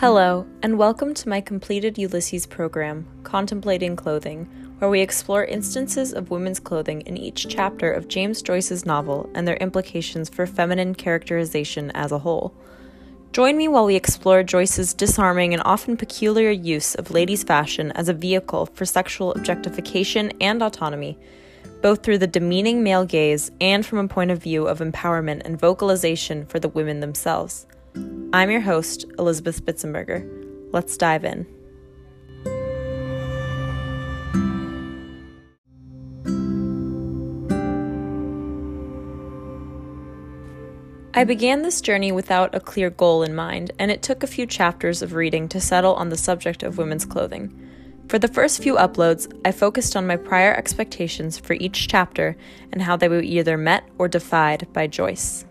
Hello, and welcome to my completed Ulysses program, Contemplating Clothing, where we explore instances of women's clothing in each chapter of James Joyce's novel and their implications for feminine characterization as a whole. Join me while we explore Joyce's disarming and often peculiar use of ladies' fashion as a vehicle for sexual objectification and autonomy, both through the demeaning male gaze and from a point of view of empowerment and vocalization for the women themselves. I'm your host, Elizabeth Spitzenberger. Let's dive in. I began this journey without a clear goal in mind, and it took a few chapters of reading to settle on the subject of women's clothing. For the first few uploads, I focused on my prior expectations for each chapter and how they were either met or defied by Joyce.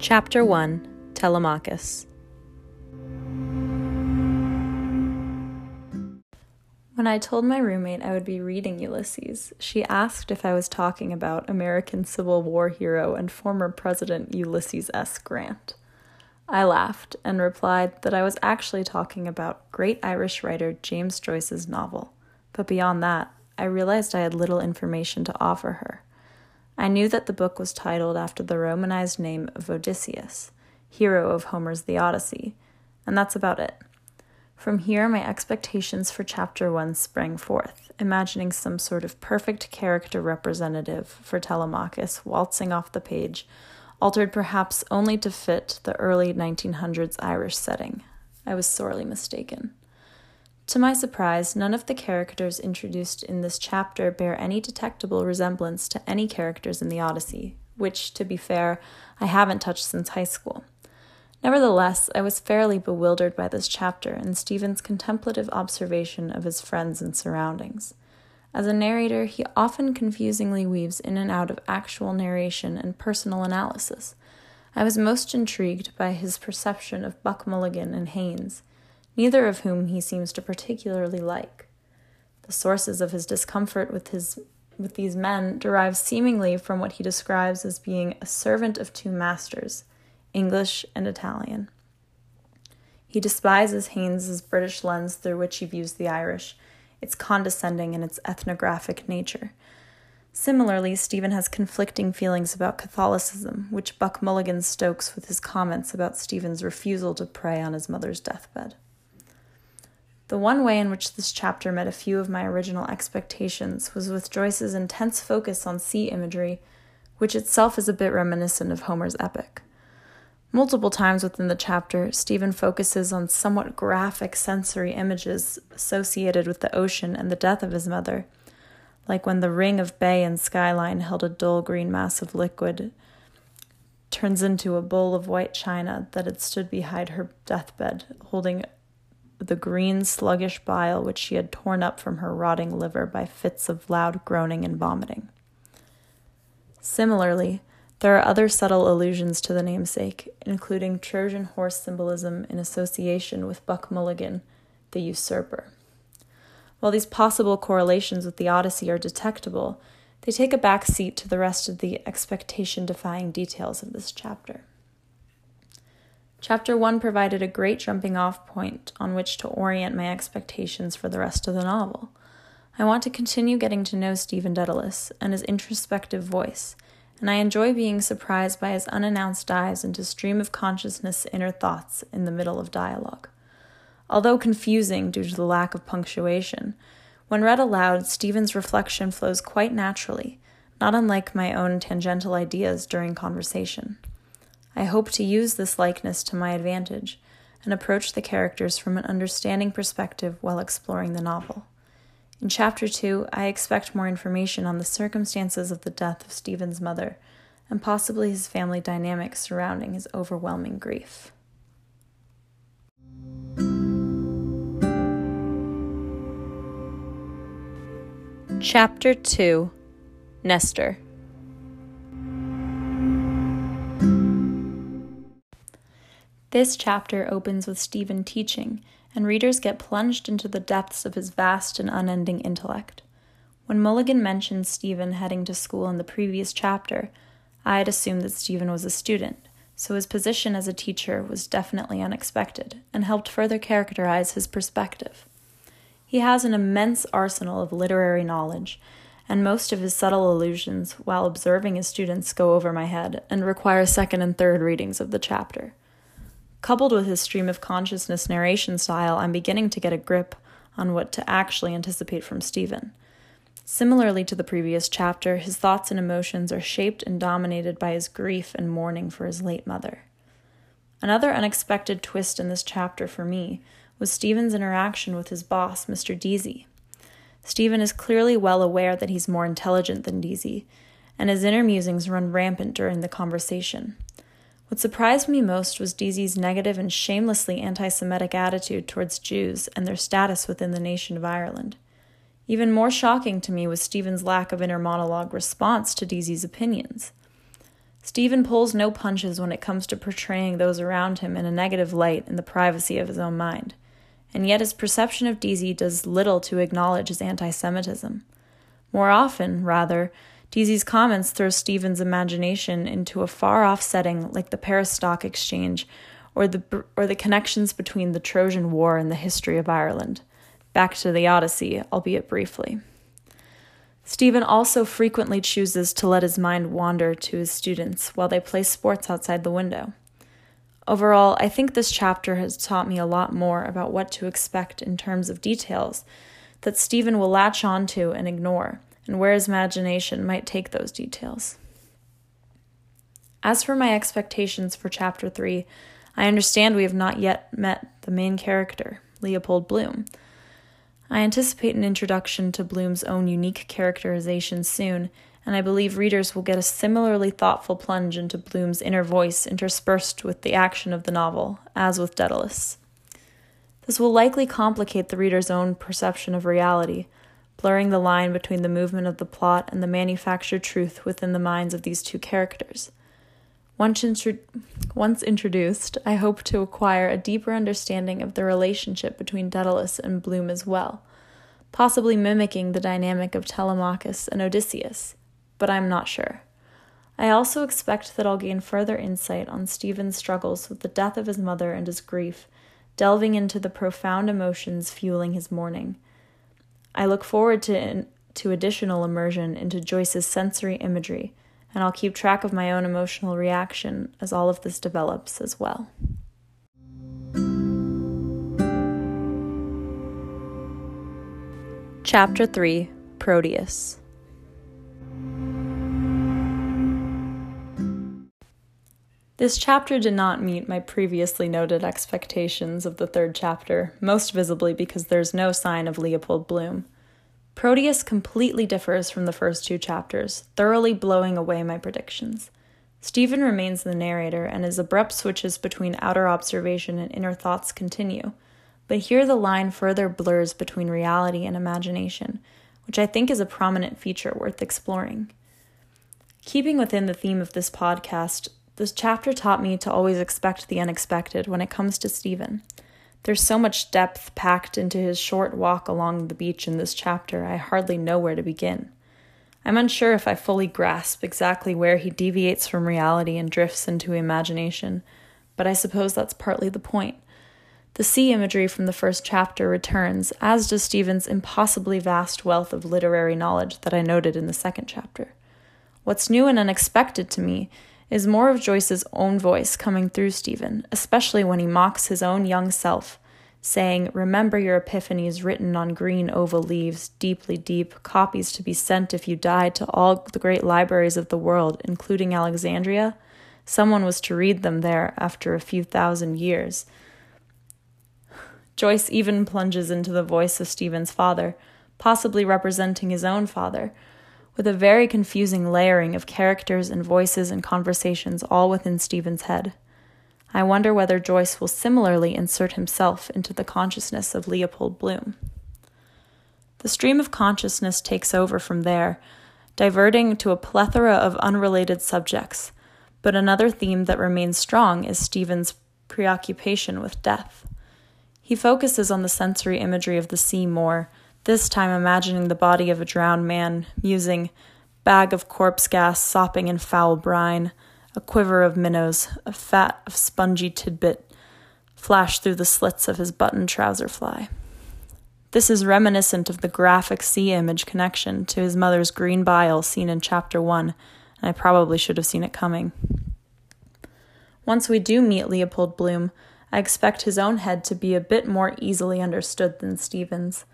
Chapter 1 Telemachus When I told my roommate I would be reading Ulysses, she asked if I was talking about American Civil War hero and former President Ulysses S. Grant. I laughed and replied that I was actually talking about great Irish writer James Joyce's novel, but beyond that, I realized I had little information to offer her. I knew that the book was titled after the Romanized name of Odysseus, hero of Homer's The Odyssey, and that's about it. From here, my expectations for chapter one sprang forth, imagining some sort of perfect character representative for Telemachus waltzing off the page, altered perhaps only to fit the early 1900s Irish setting. I was sorely mistaken. To my surprise, none of the characters introduced in this chapter bear any detectable resemblance to any characters in the Odyssey, which, to be fair, I haven't touched since high school. Nevertheless, I was fairly bewildered by this chapter and Stephen's contemplative observation of his friends and surroundings. As a narrator, he often confusingly weaves in and out of actual narration and personal analysis. I was most intrigued by his perception of Buck Mulligan and Haines, neither of whom he seems to particularly like. The sources of his discomfort with his with these men derive seemingly from what he describes as being a servant of two masters, English and Italian. He despises Haines's British lens through which he views the Irish, its condescending and its ethnographic nature. Similarly, Stephen has conflicting feelings about Catholicism, which Buck Mulligan stokes with his comments about Stephen's refusal to pray on his mother's deathbed. The one way in which this chapter met a few of my original expectations was with Joyce's intense focus on sea imagery, which itself is a bit reminiscent of Homer's epic. Multiple times within the chapter, Stephen focuses on somewhat graphic sensory images associated with the ocean and the death of his mother, like when the ring of bay and skyline held a dull green mass of liquid turns into a bowl of white china that had stood beside her deathbed, holding the green, sluggish bile which she had torn up from her rotting liver by fits of loud groaning and vomiting. Similarly, there are other subtle allusions to the namesake, including Trojan horse symbolism in association with Buck Mulligan, the usurper. While these possible correlations with the Odyssey are detectable, they take a back seat to the rest of the expectation defying details of this chapter. Chapter 1 provided a great jumping off point on which to orient my expectations for the rest of the novel. I want to continue getting to know Stephen Dedalus and his introspective voice, and I enjoy being surprised by his unannounced dives into stream of consciousness inner thoughts in the middle of dialogue. Although confusing due to the lack of punctuation, when read aloud, Stephen's reflection flows quite naturally, not unlike my own tangential ideas during conversation. I hope to use this likeness to my advantage and approach the characters from an understanding perspective while exploring the novel. In Chapter 2, I expect more information on the circumstances of the death of Stephen's mother and possibly his family dynamics surrounding his overwhelming grief. Chapter 2 Nestor This chapter opens with Stephen teaching, and readers get plunged into the depths of his vast and unending intellect. When Mulligan mentioned Stephen heading to school in the previous chapter, I had assumed that Stephen was a student, so his position as a teacher was definitely unexpected and helped further characterize his perspective. He has an immense arsenal of literary knowledge, and most of his subtle allusions while observing his students go over my head and require second and third readings of the chapter. Coupled with his stream of consciousness narration style, I'm beginning to get a grip on what to actually anticipate from Stephen. Similarly to the previous chapter, his thoughts and emotions are shaped and dominated by his grief and mourning for his late mother. Another unexpected twist in this chapter for me was Stephen's interaction with his boss, Mr. Deasy. Stephen is clearly well aware that he's more intelligent than Deasy, and his inner musings run rampant during the conversation. What surprised me most was Deasy's negative and shamelessly anti Semitic attitude towards Jews and their status within the nation of Ireland. Even more shocking to me was Stephen's lack of inner monologue response to Deasy's opinions. Stephen pulls no punches when it comes to portraying those around him in a negative light in the privacy of his own mind, and yet his perception of Deasy does little to acknowledge his anti Semitism. More often, rather, Deasy's comments throw Stephen's imagination into a far off setting like the Paris Stock Exchange or the, or the connections between the Trojan War and the history of Ireland. Back to the Odyssey, albeit briefly. Stephen also frequently chooses to let his mind wander to his students while they play sports outside the window. Overall, I think this chapter has taught me a lot more about what to expect in terms of details that Stephen will latch onto and ignore and where his imagination might take those details. As for my expectations for Chapter 3, I understand we have not yet met the main character, Leopold Bloom. I anticipate an introduction to Bloom's own unique characterization soon, and I believe readers will get a similarly thoughtful plunge into Bloom's inner voice interspersed with the action of the novel, as with Dedalus. This will likely complicate the reader's own perception of reality, blurring the line between the movement of the plot and the manufactured truth within the minds of these two characters. Once, intro- once introduced, I hope to acquire a deeper understanding of the relationship between Dedalus and Bloom as well, possibly mimicking the dynamic of Telemachus and Odysseus, but I'm not sure. I also expect that I'll gain further insight on Stephen's struggles with the death of his mother and his grief, delving into the profound emotions fueling his mourning I look forward to, to additional immersion into Joyce's sensory imagery, and I'll keep track of my own emotional reaction as all of this develops as well. Chapter 3 Proteus This chapter did not meet my previously noted expectations of the third chapter, most visibly because there's no sign of Leopold Bloom. Proteus completely differs from the first two chapters, thoroughly blowing away my predictions. Stephen remains the narrator, and his abrupt switches between outer observation and inner thoughts continue, but here the line further blurs between reality and imagination, which I think is a prominent feature worth exploring. Keeping within the theme of this podcast, this chapter taught me to always expect the unexpected when it comes to Stephen. There's so much depth packed into his short walk along the beach in this chapter, I hardly know where to begin. I'm unsure if I fully grasp exactly where he deviates from reality and drifts into imagination, but I suppose that's partly the point. The sea imagery from the first chapter returns, as does Stephen's impossibly vast wealth of literary knowledge that I noted in the second chapter. What's new and unexpected to me is more of Joyce's own voice coming through Stephen, especially when he mocks his own young self, saying, Remember your epiphanies written on green oval leaves, deeply deep, copies to be sent if you died to all the great libraries of the world, including Alexandria. Someone was to read them there after a few thousand years. Joyce even plunges into the voice of Stephen's father, possibly representing his own father with a very confusing layering of characters and voices and conversations all within Stephen's head. I wonder whether Joyce will similarly insert himself into the consciousness of Leopold Bloom. The stream of consciousness takes over from there, diverting to a plethora of unrelated subjects, but another theme that remains strong is Stephen's preoccupation with death. He focuses on the sensory imagery of the sea more, this time imagining the body of a drowned man, musing, bag of corpse gas sopping in foul brine, a quiver of minnows, a fat of spongy tidbit, flash through the slits of his button trouser fly. This is reminiscent of the graphic sea image connection to his mother's green bile seen in chapter 1, and I probably should have seen it coming. Once we do meet Leopold Bloom, I expect his own head to be a bit more easily understood than Stephen's.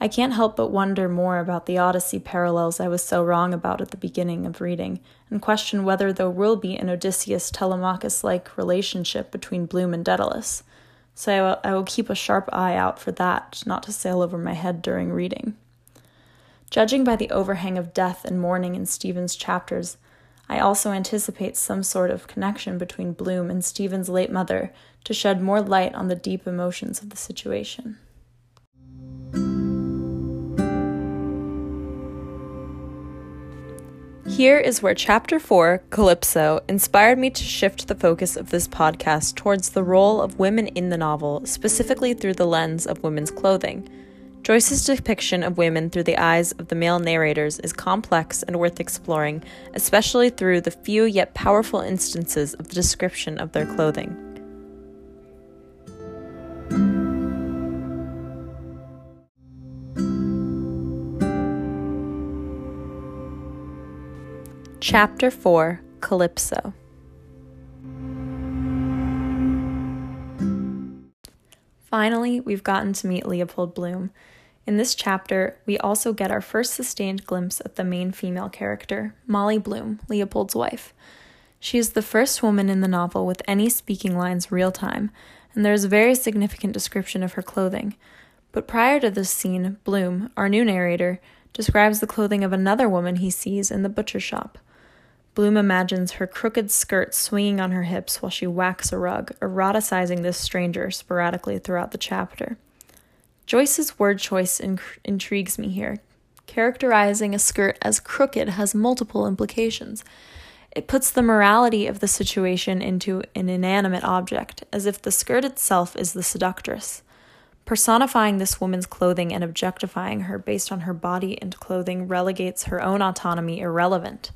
I can't help but wonder more about the Odyssey parallels I was so wrong about at the beginning of reading, and question whether there will be an Odysseus Telemachus like relationship between Bloom and Dedalus so I will, I will keep a sharp eye out for that not to sail over my head during reading. Judging by the overhang of death and mourning in Stephen's chapters, I also anticipate some sort of connection between Bloom and Stephen's late mother to shed more light on the deep emotions of the situation. Here is where Chapter 4, Calypso, inspired me to shift the focus of this podcast towards the role of women in the novel, specifically through the lens of women's clothing. Joyce's depiction of women through the eyes of the male narrators is complex and worth exploring, especially through the few yet powerful instances of the description of their clothing. Chapter 4 Calypso Finally, we've gotten to meet Leopold Bloom. In this chapter, we also get our first sustained glimpse at the main female character, Molly Bloom, Leopold's wife. She is the first woman in the novel with any speaking lines real time, and there is a very significant description of her clothing. But prior to this scene, Bloom, our new narrator, describes the clothing of another woman he sees in the butcher shop. Bloom imagines her crooked skirt swinging on her hips while she whacks a rug, eroticizing this stranger sporadically throughout the chapter. Joyce's word choice intrigues me here. Characterizing a skirt as crooked has multiple implications. It puts the morality of the situation into an inanimate object, as if the skirt itself is the seductress. Personifying this woman's clothing and objectifying her based on her body and clothing relegates her own autonomy irrelevant.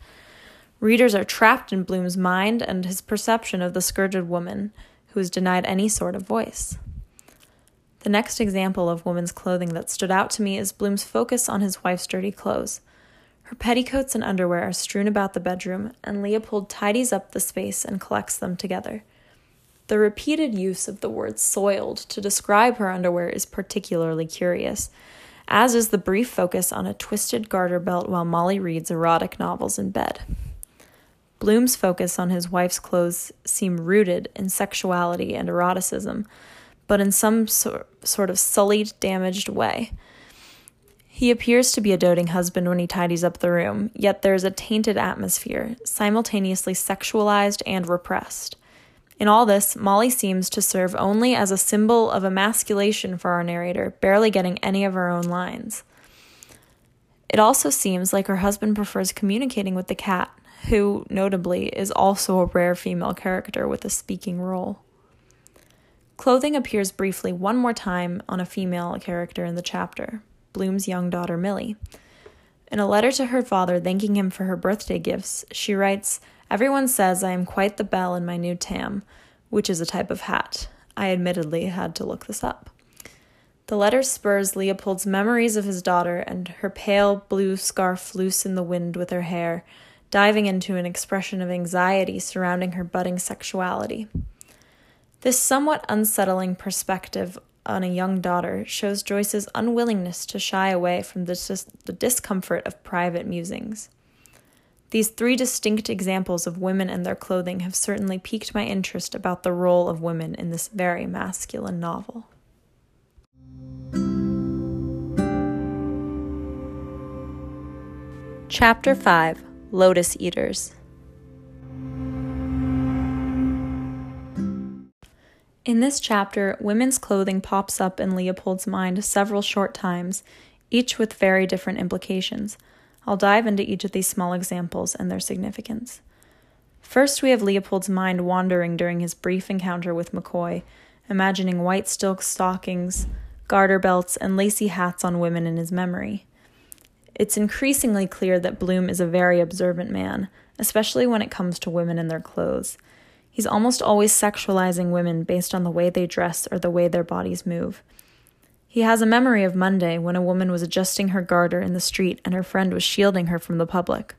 Readers are trapped in Bloom's mind and his perception of the scourged woman who is denied any sort of voice. The next example of woman's clothing that stood out to me is Bloom's focus on his wife's dirty clothes. Her petticoats and underwear are strewn about the bedroom, and Leopold tidies up the space and collects them together. The repeated use of the word soiled to describe her underwear is particularly curious, as is the brief focus on a twisted garter belt while Molly reads erotic novels in bed. Bloom's focus on his wife's clothes seem rooted in sexuality and eroticism, but in some so- sort of sullied, damaged way. He appears to be a doting husband when he tidies up the room, yet there is a tainted atmosphere, simultaneously sexualized and repressed. In all this, Molly seems to serve only as a symbol of emasculation for our narrator, barely getting any of her own lines. It also seems like her husband prefers communicating with the cat, who, notably, is also a rare female character with a speaking role. Clothing appears briefly one more time on a female character in the chapter, Bloom's young daughter Millie. In a letter to her father thanking him for her birthday gifts, she writes, Everyone says I am quite the belle in my new tam, which is a type of hat. I admittedly had to look this up. The letter spurs Leopold's memories of his daughter and her pale blue scarf loose in the wind with her hair, diving into an expression of anxiety surrounding her budding sexuality. This somewhat unsettling perspective on a young daughter shows Joyce's unwillingness to shy away from the, dis- the discomfort of private musings. These three distinct examples of women and their clothing have certainly piqued my interest about the role of women in this very masculine novel. Chapter 5 Lotus Eaters. In this chapter, women's clothing pops up in Leopold's mind several short times, each with very different implications. I'll dive into each of these small examples and their significance. First, we have Leopold's mind wandering during his brief encounter with McCoy, imagining white silk stockings, garter belts, and lacy hats on women in his memory. It's increasingly clear that Bloom is a very observant man, especially when it comes to women and their clothes. He's almost always sexualizing women based on the way they dress or the way their bodies move. He has a memory of Monday when a woman was adjusting her garter in the street and her friend was shielding her from the public.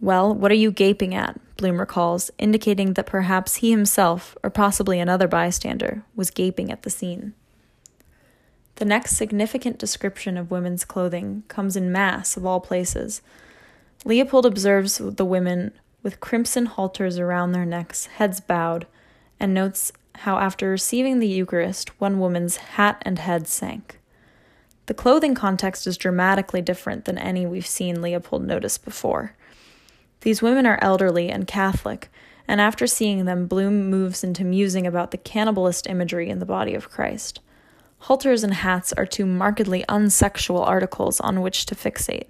Well, what are you gaping at? Bloom recalls, indicating that perhaps he himself, or possibly another bystander, was gaping at the scene. The next significant description of women's clothing comes in Mass, of all places. Leopold observes the women with crimson halters around their necks, heads bowed, and notes how after receiving the Eucharist, one woman's hat and head sank. The clothing context is dramatically different than any we've seen Leopold notice before. These women are elderly and Catholic, and after seeing them, Bloom moves into musing about the cannibalist imagery in the body of Christ. Halters and hats are two markedly unsexual articles on which to fixate,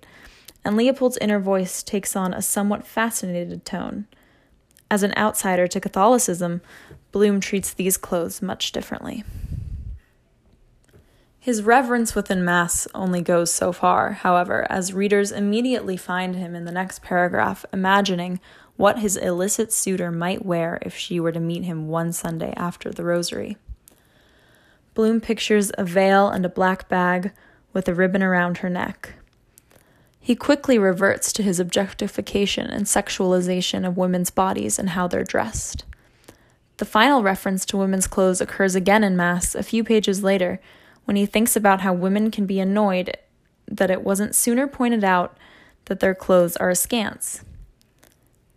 and Leopold's inner voice takes on a somewhat fascinated tone. As an outsider to Catholicism, Bloom treats these clothes much differently. His reverence within Mass only goes so far, however, as readers immediately find him in the next paragraph imagining what his illicit suitor might wear if she were to meet him one Sunday after the Rosary. Bloom pictures a veil and a black bag with a ribbon around her neck. He quickly reverts to his objectification and sexualization of women's bodies and how they're dressed. The final reference to women's clothes occurs again in Mass a few pages later when he thinks about how women can be annoyed that it wasn't sooner pointed out that their clothes are askance.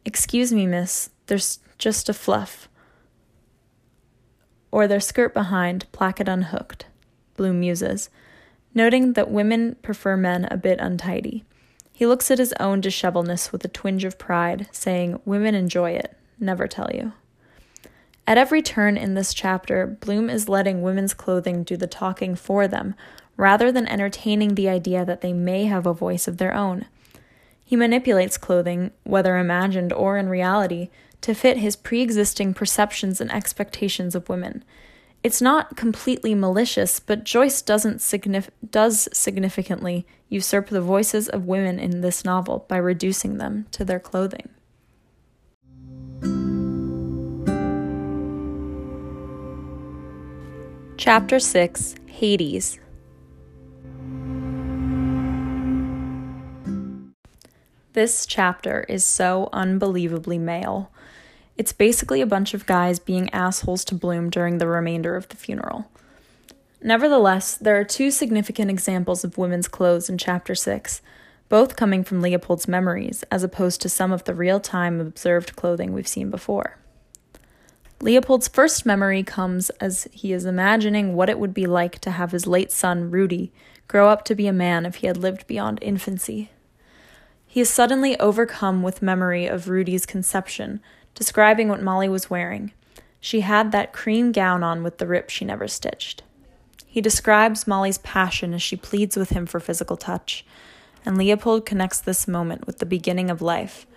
Excuse me, miss, there's just a fluff. Or their skirt behind, placket unhooked, Bloom muses, noting that women prefer men a bit untidy. He looks at his own dishevelness with a twinge of pride, saying, Women enjoy it, never tell you. At every turn in this chapter, Bloom is letting women's clothing do the talking for them, rather than entertaining the idea that they may have a voice of their own. He manipulates clothing, whether imagined or in reality, to fit his pre existing perceptions and expectations of women. It's not completely malicious, but Joyce doesn't signif- does significantly usurp the voices of women in this novel by reducing them to their clothing. Chapter 6 Hades This chapter is so unbelievably male. It's basically a bunch of guys being assholes to Bloom during the remainder of the funeral. Nevertheless, there are two significant examples of women's clothes in Chapter 6, both coming from Leopold's memories, as opposed to some of the real time observed clothing we've seen before. Leopold's first memory comes as he is imagining what it would be like to have his late son, Rudy, grow up to be a man if he had lived beyond infancy. He is suddenly overcome with memory of Rudy's conception, describing what Molly was wearing. She had that cream gown on with the rip she never stitched. He describes Molly's passion as she pleads with him for physical touch, and Leopold connects this moment with the beginning of life,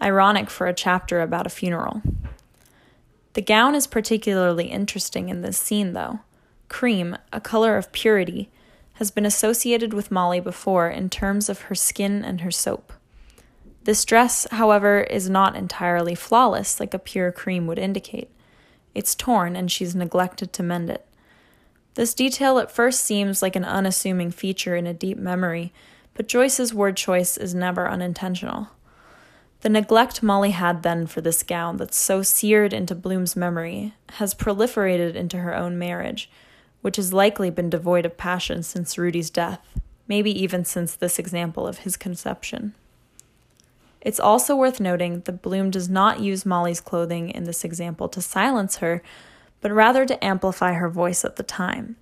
ironic for a chapter about a funeral. The gown is particularly interesting in this scene, though. Cream, a color of purity, has been associated with Molly before in terms of her skin and her soap. This dress, however, is not entirely flawless like a pure cream would indicate. It's torn and she's neglected to mend it. This detail at first seems like an unassuming feature in a deep memory, but Joyce's word choice is never unintentional. The neglect Molly had then for this gown that's so seared into Bloom's memory has proliferated into her own marriage, which has likely been devoid of passion since Rudy's death, maybe even since this example of his conception. It's also worth noting that Bloom does not use Molly's clothing in this example to silence her, but rather to amplify her voice at the time.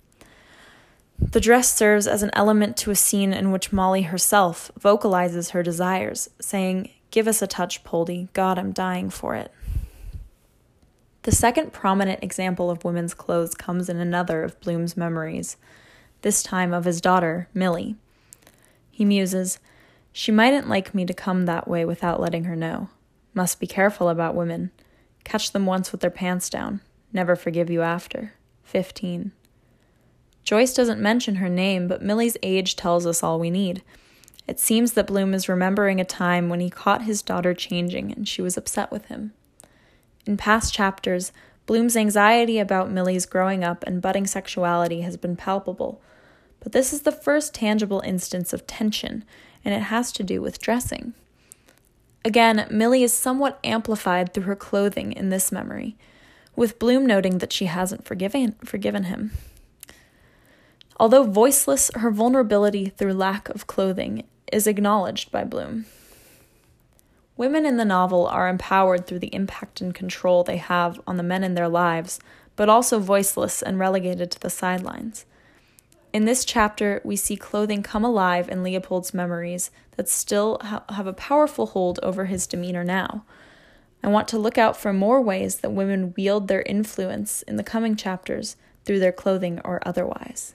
The dress serves as an element to a scene in which Molly herself vocalizes her desires, saying, Give us a touch, Poldy. God, I'm dying for it. The second prominent example of women's clothes comes in another of Bloom's memories, this time of his daughter, Millie. He muses, She mightn't like me to come that way without letting her know. Must be careful about women. Catch them once with their pants down. Never forgive you after. 15. Joyce doesn't mention her name, but Millie's age tells us all we need. It seems that Bloom is remembering a time when he caught his daughter changing and she was upset with him. In past chapters, Bloom's anxiety about Millie's growing up and budding sexuality has been palpable, but this is the first tangible instance of tension, and it has to do with dressing. Again, Millie is somewhat amplified through her clothing in this memory, with Bloom noting that she hasn't forgiven, forgiven him. Although voiceless, her vulnerability through lack of clothing is acknowledged by Bloom. Women in the novel are empowered through the impact and control they have on the men in their lives, but also voiceless and relegated to the sidelines. In this chapter, we see clothing come alive in Leopold's memories that still ha- have a powerful hold over his demeanor now. I want to look out for more ways that women wield their influence in the coming chapters through their clothing or otherwise.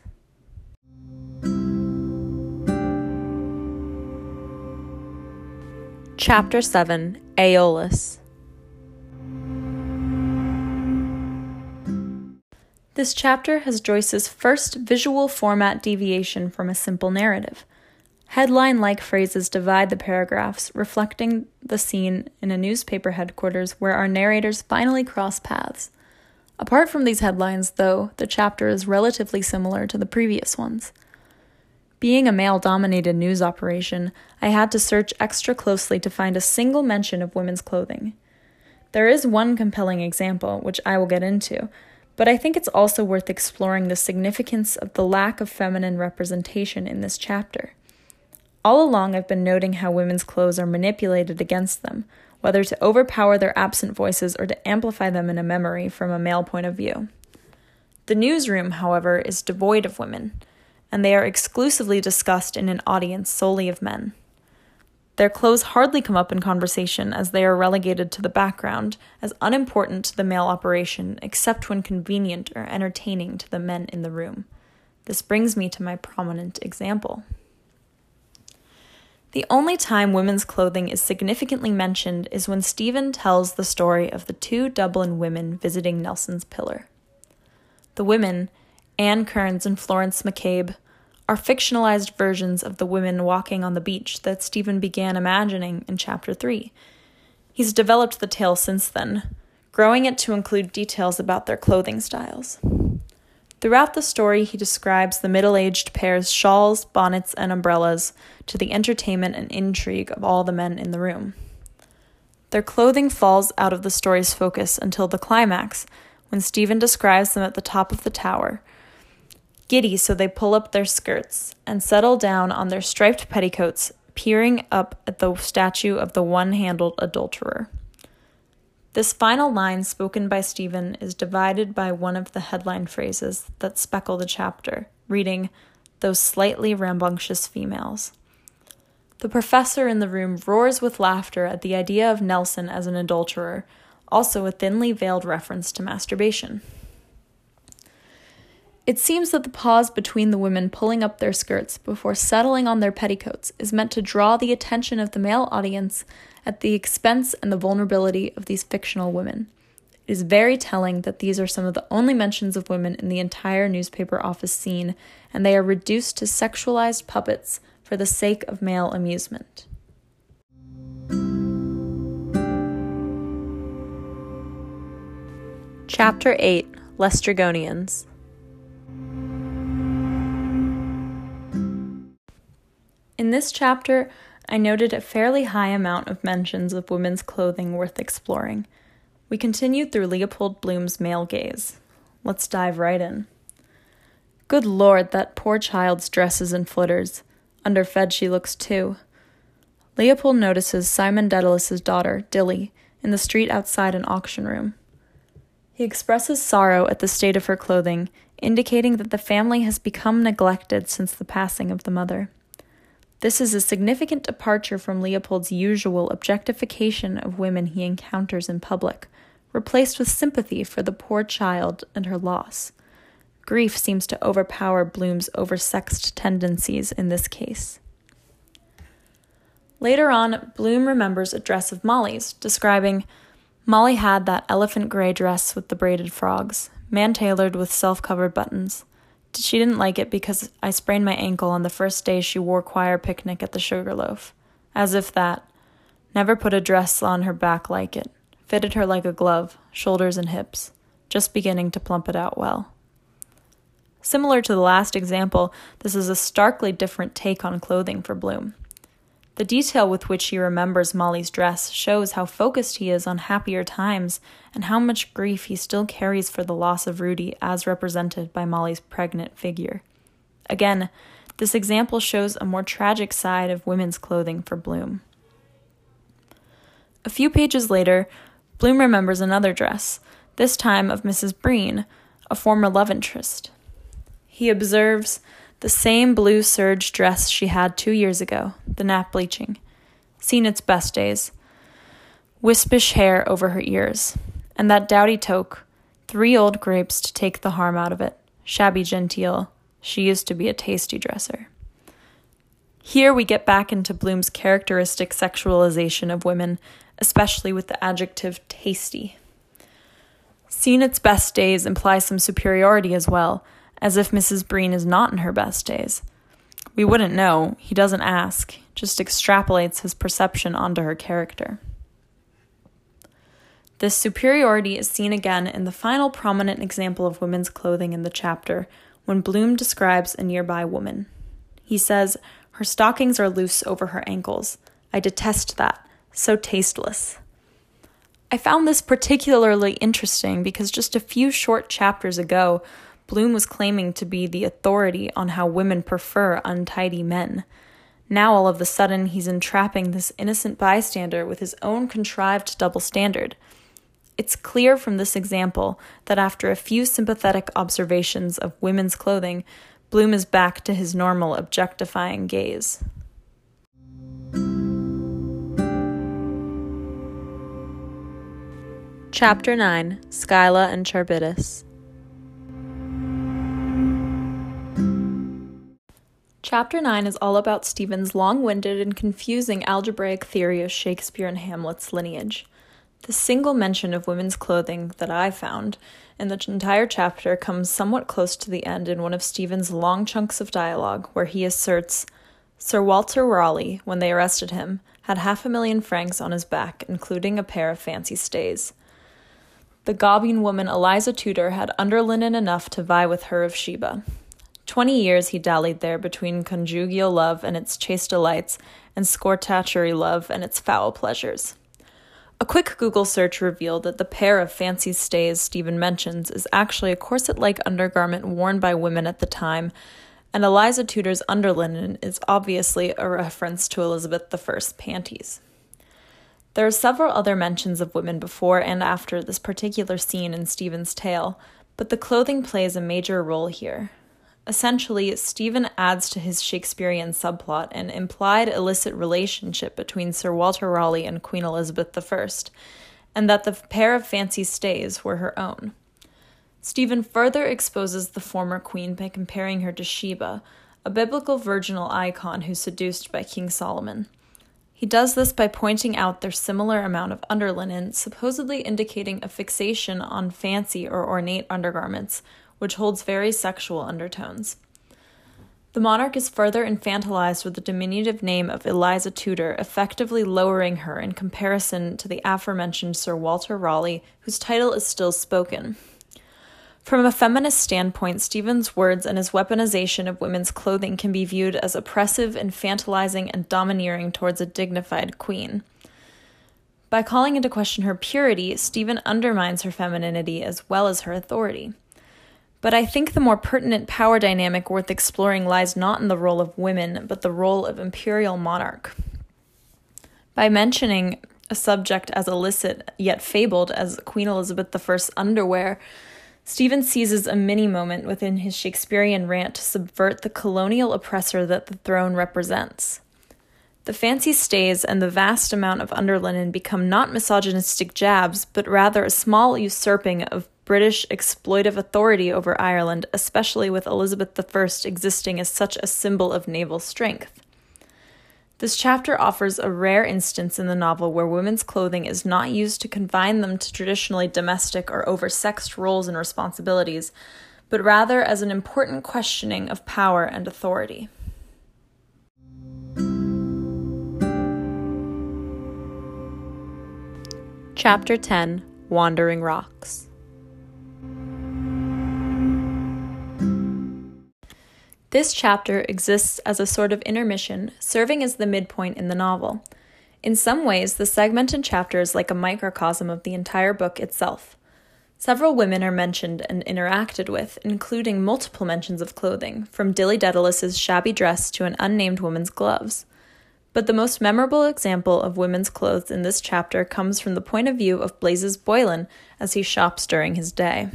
Chapter 7 Aeolus This chapter has Joyce's first visual format deviation from a simple narrative. Headline like phrases divide the paragraphs, reflecting the scene in a newspaper headquarters where our narrators finally cross paths. Apart from these headlines, though, the chapter is relatively similar to the previous ones. Being a male dominated news operation, I had to search extra closely to find a single mention of women's clothing. There is one compelling example, which I will get into, but I think it's also worth exploring the significance of the lack of feminine representation in this chapter. All along, I've been noting how women's clothes are manipulated against them, whether to overpower their absent voices or to amplify them in a memory from a male point of view. The newsroom, however, is devoid of women, and they are exclusively discussed in an audience solely of men. Their clothes hardly come up in conversation as they are relegated to the background, as unimportant to the male operation except when convenient or entertaining to the men in the room. This brings me to my prominent example. The only time women's clothing is significantly mentioned is when Stephen tells the story of the two Dublin women visiting Nelson's Pillar. The women, Anne Kearns and Florence MacCabe, are fictionalized versions of the women walking on the beach that Stephen began imagining in Chapter 3. He's developed the tale since then, growing it to include details about their clothing styles. Throughout the story, he describes the middle aged pair's shawls, bonnets, and umbrellas to the entertainment and intrigue of all the men in the room. Their clothing falls out of the story's focus until the climax, when Stephen describes them at the top of the tower, Giddy, so they pull up their skirts and settle down on their striped petticoats, peering up at the statue of the one handled adulterer. This final line, spoken by Stephen, is divided by one of the headline phrases that speckle the chapter, reading, Those slightly rambunctious females. The professor in the room roars with laughter at the idea of Nelson as an adulterer, also a thinly veiled reference to masturbation. It seems that the pause between the women pulling up their skirts before settling on their petticoats is meant to draw the attention of the male audience at the expense and the vulnerability of these fictional women. It is very telling that these are some of the only mentions of women in the entire newspaper office scene, and they are reduced to sexualized puppets for the sake of male amusement. Chapter 8 Laestrygonians In this chapter, I noted a fairly high amount of mentions of women's clothing worth exploring. We continued through Leopold Bloom's male gaze. Let's dive right in. Good lord, that poor child's dresses and flitters. Underfed she looks too. Leopold notices Simon Dedalus's daughter, Dilly, in the street outside an auction room. He expresses sorrow at the state of her clothing, indicating that the family has become neglected since the passing of the mother. This is a significant departure from Leopold's usual objectification of women he encounters in public, replaced with sympathy for the poor child and her loss. Grief seems to overpower Bloom's oversexed tendencies in this case. Later on, Bloom remembers a dress of Molly's, describing Molly had that elephant gray dress with the braided frogs, man tailored with self covered buttons. She didn't like it because I sprained my ankle on the first day she wore choir picnic at the Sugarloaf. As if that. Never put a dress on her back like it. Fitted her like a glove, shoulders and hips. Just beginning to plump it out well. Similar to the last example, this is a starkly different take on clothing for Bloom. The detail with which he remembers Molly's dress shows how focused he is on happier times and how much grief he still carries for the loss of Rudy as represented by Molly's pregnant figure. Again, this example shows a more tragic side of women's clothing for Bloom. A few pages later, Bloom remembers another dress, this time of Mrs. Breen, a former love interest. He observes, the same blue serge dress she had two years ago, the nap bleaching. Seen its best days. Wispish hair over her ears. And that dowdy toque, three old grapes to take the harm out of it. Shabby genteel. She used to be a tasty dresser. Here we get back into Bloom's characteristic sexualization of women, especially with the adjective tasty. Seen its best days implies some superiority as well as if Mrs. Breen is not in her best days. We wouldn't know, he doesn't ask, just extrapolates his perception onto her character. This superiority is seen again in the final prominent example of women's clothing in the chapter, when Bloom describes a nearby woman. He says, Her stockings are loose over her ankles. I detest that. So tasteless. I found this particularly interesting because just a few short chapters ago, Bloom was claiming to be the authority on how women prefer untidy men. Now, all of a sudden, he's entrapping this innocent bystander with his own contrived double standard. It's clear from this example that after a few sympathetic observations of women's clothing, Bloom is back to his normal objectifying gaze. Chapter 9 Scylla and Charybdis Chapter 9 is all about Stephen's long winded and confusing algebraic theory of Shakespeare and Hamlet's lineage. The single mention of women's clothing that I found in the entire chapter comes somewhat close to the end in one of Stephen's long chunks of dialogue, where he asserts Sir Walter Raleigh, when they arrested him, had half a million francs on his back, including a pair of fancy stays. The gombeen woman Eliza Tudor had underlinen enough to vie with her of Sheba. Twenty years he dallied there between conjugal love and its chaste delights, and scortatory love and its foul pleasures. A quick Google search revealed that the pair of fancy stays Stephen mentions is actually a corset like undergarment worn by women at the time, and Eliza Tudor's underlinen is obviously a reference to Elizabeth I's panties. There are several other mentions of women before and after this particular scene in Stephen's tale, but the clothing plays a major role here. Essentially, Stephen adds to his Shakespearean subplot an implied illicit relationship between Sir Walter Raleigh and Queen Elizabeth I, and that the pair of fancy stays were her own. Stephen further exposes the former queen by comparing her to Sheba, a biblical virginal icon who's seduced by King Solomon. He does this by pointing out their similar amount of underlinen, supposedly indicating a fixation on fancy or ornate undergarments, which holds very sexual undertones. The monarch is further infantilized with the diminutive name of Eliza Tudor, effectively lowering her in comparison to the aforementioned Sir Walter Raleigh, whose title is still spoken. From a feminist standpoint, Stephen's words and his weaponization of women's clothing can be viewed as oppressive, infantilizing, and domineering towards a dignified queen. By calling into question her purity, Stephen undermines her femininity as well as her authority. But I think the more pertinent power dynamic worth exploring lies not in the role of women, but the role of imperial monarch. By mentioning a subject as illicit yet fabled as Queen Elizabeth I's underwear, Stephen seizes a mini moment within his Shakespearean rant to subvert the colonial oppressor that the throne represents. The fancy stays and the vast amount of underlinen become not misogynistic jabs, but rather a small usurping of British exploitive authority over Ireland, especially with Elizabeth I existing as such a symbol of naval strength. This chapter offers a rare instance in the novel where women's clothing is not used to confine them to traditionally domestic or oversexed roles and responsibilities, but rather as an important questioning of power and authority. Chapter 10 Wandering Rocks This chapter exists as a sort of intermission, serving as the midpoint in the novel. In some ways, the segmented chapter is like a microcosm of the entire book itself. Several women are mentioned and interacted with, including multiple mentions of clothing, from Dilly Dedalus's shabby dress to an unnamed woman's gloves. But the most memorable example of women's clothes in this chapter comes from the point of view of Blazes Boylan as he shops during his day.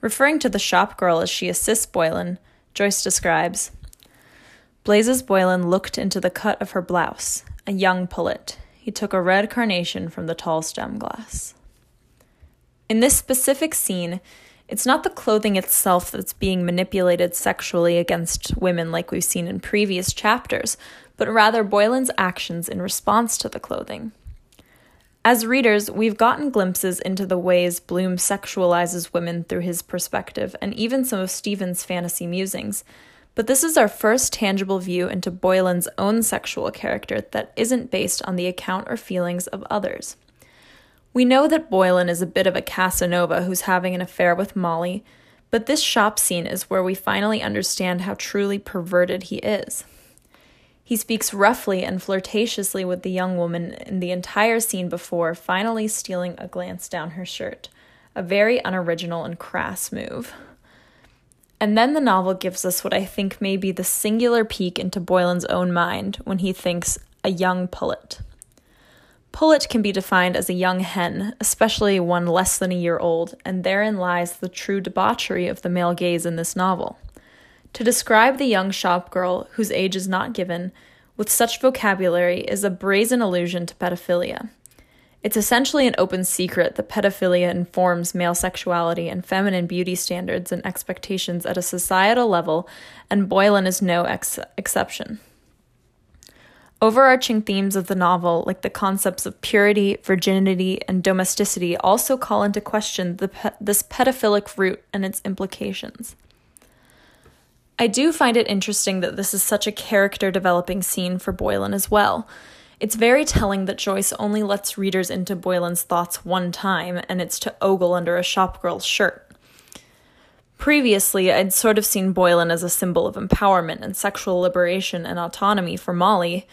Referring to the shop girl as she assists Boylan, Joyce describes Blazes Boylan looked into the cut of her blouse, a young pullet. He took a red carnation from the tall stem glass. In this specific scene, it's not the clothing itself that's being manipulated sexually against women like we've seen in previous chapters, but rather Boylan's actions in response to the clothing. As readers, we've gotten glimpses into the ways Bloom sexualizes women through his perspective and even some of Stephen's fantasy musings. But this is our first tangible view into Boylan's own sexual character that isn't based on the account or feelings of others. We know that Boylan is a bit of a Casanova who's having an affair with Molly, but this shop scene is where we finally understand how truly perverted he is. He speaks roughly and flirtatiously with the young woman in the entire scene before finally stealing a glance down her shirt, a very unoriginal and crass move. And then the novel gives us what I think may be the singular peek into Boylan's own mind when he thinks a young pullet. Pullet can be defined as a young hen, especially one less than a year old, and therein lies the true debauchery of the male gaze in this novel. To describe the young shop girl, whose age is not given, with such vocabulary is a brazen allusion to pedophilia. It's essentially an open secret that pedophilia informs male sexuality and feminine beauty standards and expectations at a societal level, and Boylan is no ex- exception. Overarching themes of the novel, like the concepts of purity, virginity, and domesticity, also call into question pe- this pedophilic root and its implications. I do find it interesting that this is such a character developing scene for Boylan as well. It's very telling that Joyce only lets readers into Boylan's thoughts one time, and it's to ogle under a shopgirl's shirt. Previously, I'd sort of seen Boylan as a symbol of empowerment and sexual liberation and autonomy for Molly,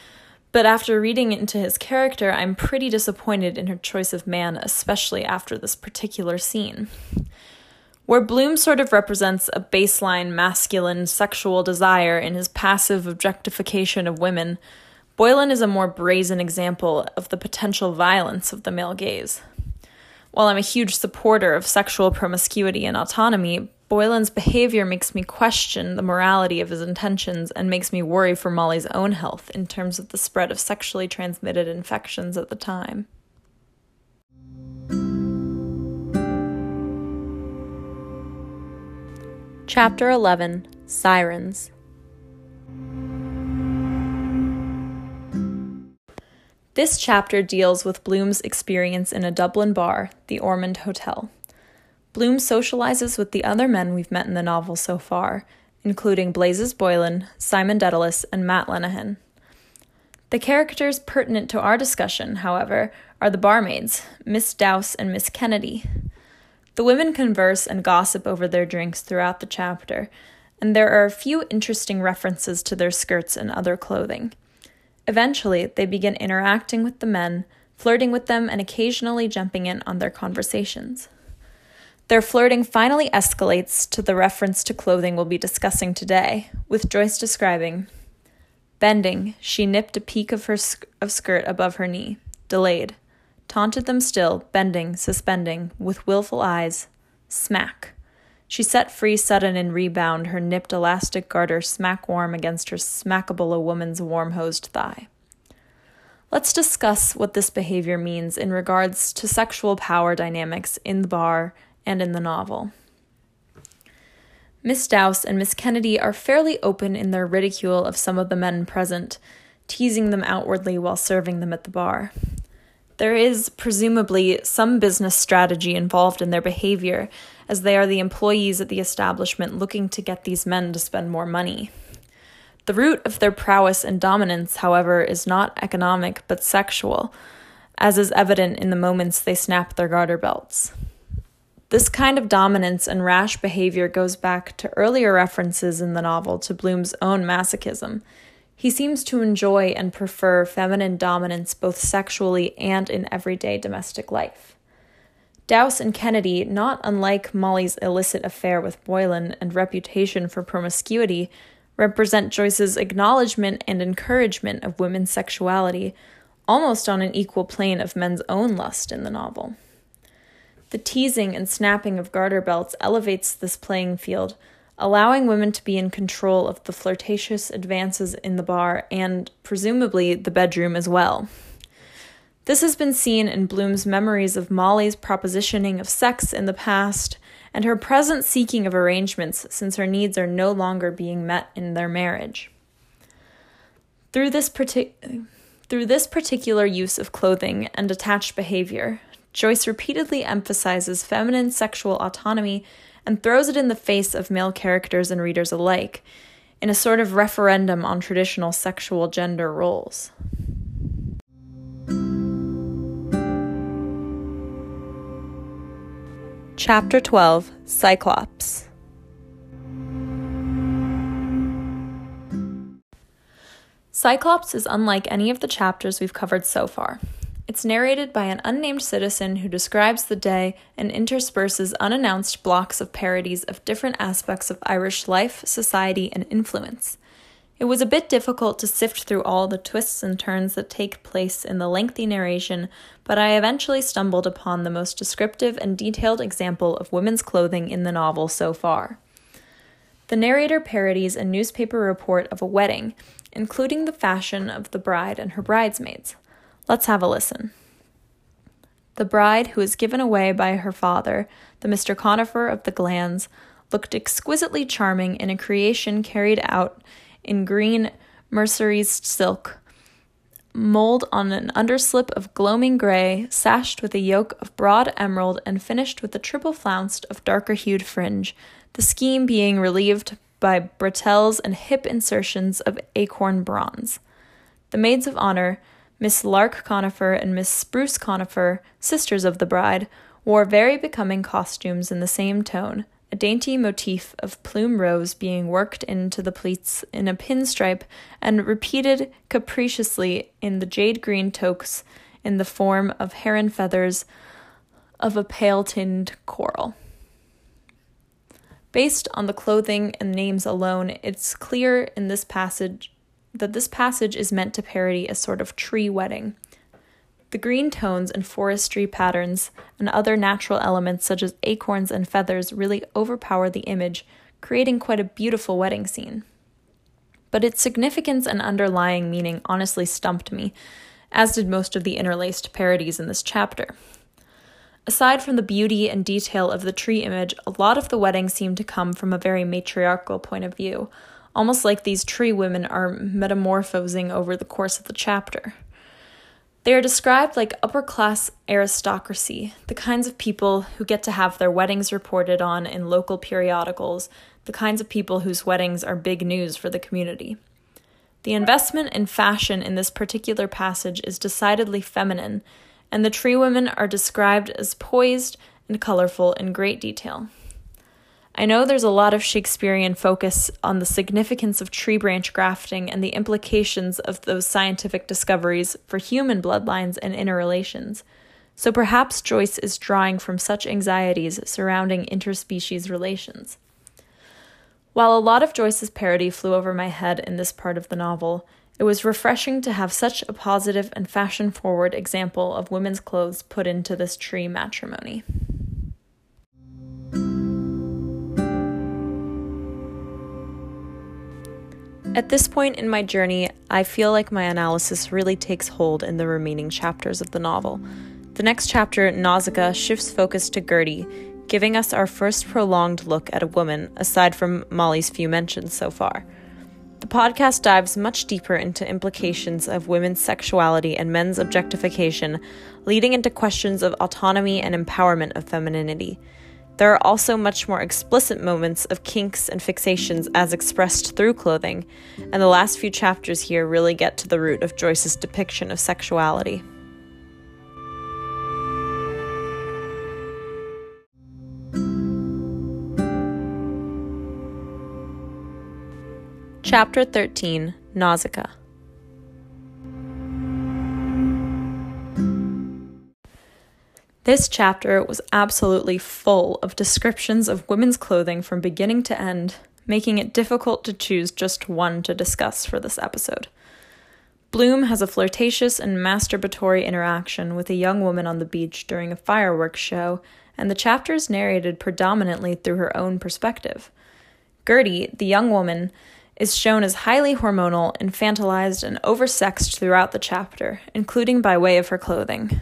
but after reading into his character, I'm pretty disappointed in her choice of man, especially after this particular scene. Where Bloom sort of represents a baseline masculine sexual desire in his passive objectification of women, Boylan is a more brazen example of the potential violence of the male gaze. While I'm a huge supporter of sexual promiscuity and autonomy, Boylan's behavior makes me question the morality of his intentions and makes me worry for Molly's own health in terms of the spread of sexually transmitted infections at the time. Chapter 11 Sirens This chapter deals with Bloom's experience in a Dublin bar, the Ormond Hotel. Bloom socializes with the other men we've met in the novel so far, including Blazes Boylan, Simon Dedalus, and Matt Lenehan. The characters pertinent to our discussion, however, are the barmaids, Miss Douce and Miss Kennedy. The women converse and gossip over their drinks throughout the chapter, and there are a few interesting references to their skirts and other clothing. Eventually, they begin interacting with the men, flirting with them, and occasionally jumping in on their conversations. Their flirting finally escalates to the reference to clothing we'll be discussing today, with Joyce describing Bending, she nipped a peak of her sk- of skirt above her knee, delayed taunted them still, bending, suspending, with wilful eyes. Smack. She set free sudden and rebound, her nipped elastic garter smack warm against her smackable a woman's warm hosed thigh. Let's discuss what this behavior means in regards to sexual power dynamics in the bar and in the novel. Miss Douce and Miss Kennedy are fairly open in their ridicule of some of the men present, teasing them outwardly while serving them at the bar. There is presumably some business strategy involved in their behavior, as they are the employees at the establishment looking to get these men to spend more money. The root of their prowess and dominance, however, is not economic but sexual, as is evident in the moments they snap their garter belts. This kind of dominance and rash behavior goes back to earlier references in the novel to Bloom's own masochism. He seems to enjoy and prefer feminine dominance both sexually and in everyday domestic life. Douce and Kennedy, not unlike Molly's illicit affair with Boylan and reputation for promiscuity, represent Joyce's acknowledgement and encouragement of women's sexuality, almost on an equal plane of men's own lust in the novel. The teasing and snapping of garter belts elevates this playing field, allowing women to be in control of the flirtatious advances in the bar and, presumably, the bedroom as well. This has been seen in Bloom's memories of Molly's propositioning of sex in the past and her present seeking of arrangements since her needs are no longer being met in their marriage. Through this, partic- through this particular use of clothing and attached behavior, Joyce repeatedly emphasizes feminine sexual autonomy and throws it in the face of male characters and readers alike, in a sort of referendum on traditional sexual gender roles. Chapter 12 Cyclops Cyclops is unlike any of the chapters we've covered so far. It's narrated by an unnamed citizen who describes the day and intersperses unannounced blocks of parodies of different aspects of Irish life, society, and influence. It was a bit difficult to sift through all the twists and turns that take place in the lengthy narration, but I eventually stumbled upon the most descriptive and detailed example of women's clothing in the novel so far. The narrator parodies a newspaper report of a wedding, including the fashion of the bride and her bridesmaids. Let's have a listen. The bride, who was given away by her father, the Mr. Conifer of the Glands, looked exquisitely charming in a creation carried out in green mercerized silk, mold on an underslip of gloaming gray, sashed with a yoke of broad emerald, and finished with a triple flounced of darker hued fringe, the scheme being relieved by bretelles and hip insertions of acorn bronze. The maids of honor, Miss Lark Conifer and Miss Spruce Conifer, sisters of the bride, wore very becoming costumes in the same tone, a dainty motif of plume rose being worked into the pleats in a pinstripe and repeated capriciously in the jade green toques in the form of heron feathers of a pale tinned coral. Based on the clothing and names alone, it's clear in this passage that this passage is meant to parody a sort of tree wedding. The green tones and forestry patterns and other natural elements such as acorns and feathers really overpower the image, creating quite a beautiful wedding scene. But its significance and underlying meaning honestly stumped me, as did most of the interlaced parodies in this chapter. Aside from the beauty and detail of the tree image, a lot of the wedding seemed to come from a very matriarchal point of view, almost like these tree women are metamorphosing over the course of the chapter. They are described like upper class aristocracy, the kinds of people who get to have their weddings reported on in local periodicals, the kinds of people whose weddings are big news for the community. The investment in fashion in this particular passage is decidedly feminine, and the tree women are described as poised and colorful in great detail. I know there's a lot of Shakespearean focus on the significance of tree branch grafting and the implications of those scientific discoveries for human bloodlines and interrelations. So perhaps Joyce is drawing from such anxieties surrounding interspecies relations. While a lot of Joyce's parody flew over my head in this part of the novel, it was refreshing to have such a positive and fashion forward example of women's clothes put into this tree matrimony. At this point in my journey, I feel like my analysis really takes hold in the remaining chapters of the novel. The next chapter, Nausicaa, shifts focus to Gertie, giving us our first prolonged look at a woman, aside from Molly's few mentions so far. The podcast dives much deeper into implications of women's sexuality and men's objectification, leading into questions of autonomy and empowerment of femininity. There are also much more explicit moments of kinks and fixations as expressed through clothing, and the last few chapters here really get to the root of Joyce's depiction of sexuality. Chapter 13 Nausicaa This chapter was absolutely full of descriptions of women's clothing from beginning to end, making it difficult to choose just one to discuss for this episode. Bloom has a flirtatious and masturbatory interaction with a young woman on the beach during a fireworks show, and the chapter is narrated predominantly through her own perspective. Gertie, the young woman, is shown as highly hormonal, infantilized, and oversexed throughout the chapter, including by way of her clothing.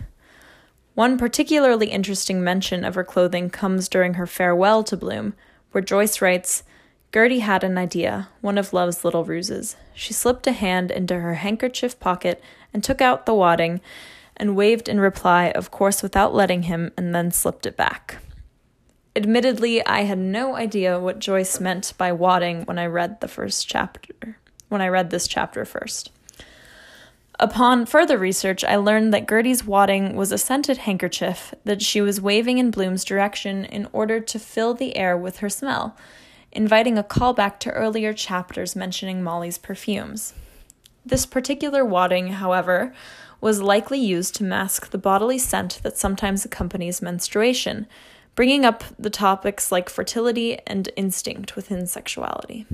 One particularly interesting mention of her clothing comes during her farewell to Bloom, where Joyce writes, Gertie had an idea, one of love's little ruses. She slipped a hand into her handkerchief pocket and took out the wadding and waved in reply, of course without letting him, and then slipped it back. Admittedly, I had no idea what Joyce meant by wadding when I read the first chapter, when I read this chapter first. Upon further research, I learned that Gertie's wadding was a scented handkerchief that she was waving in Bloom's direction in order to fill the air with her smell, inviting a callback to earlier chapters mentioning Molly's perfumes. This particular wadding, however, was likely used to mask the bodily scent that sometimes accompanies menstruation, bringing up the topics like fertility and instinct within sexuality.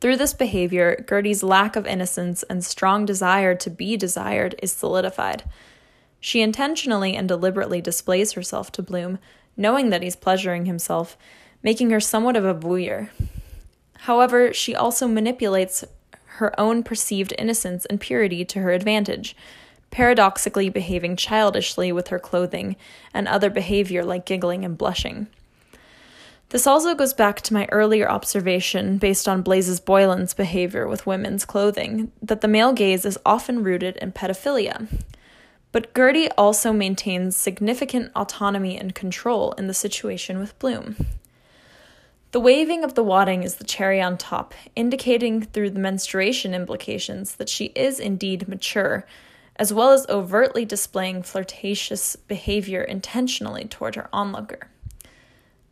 Through this behavior, Gertie's lack of innocence and strong desire to be desired is solidified. She intentionally and deliberately displays herself to Bloom, knowing that he's pleasuring himself, making her somewhat of a voyeur. However, she also manipulates her own perceived innocence and purity to her advantage, paradoxically behaving childishly with her clothing and other behavior like giggling and blushing. This also goes back to my earlier observation, based on Blazes Boylan's behavior with women's clothing, that the male gaze is often rooted in pedophilia. But Gertie also maintains significant autonomy and control in the situation with Bloom. The waving of the wadding is the cherry on top, indicating through the menstruation implications that she is indeed mature, as well as overtly displaying flirtatious behavior intentionally toward her onlooker.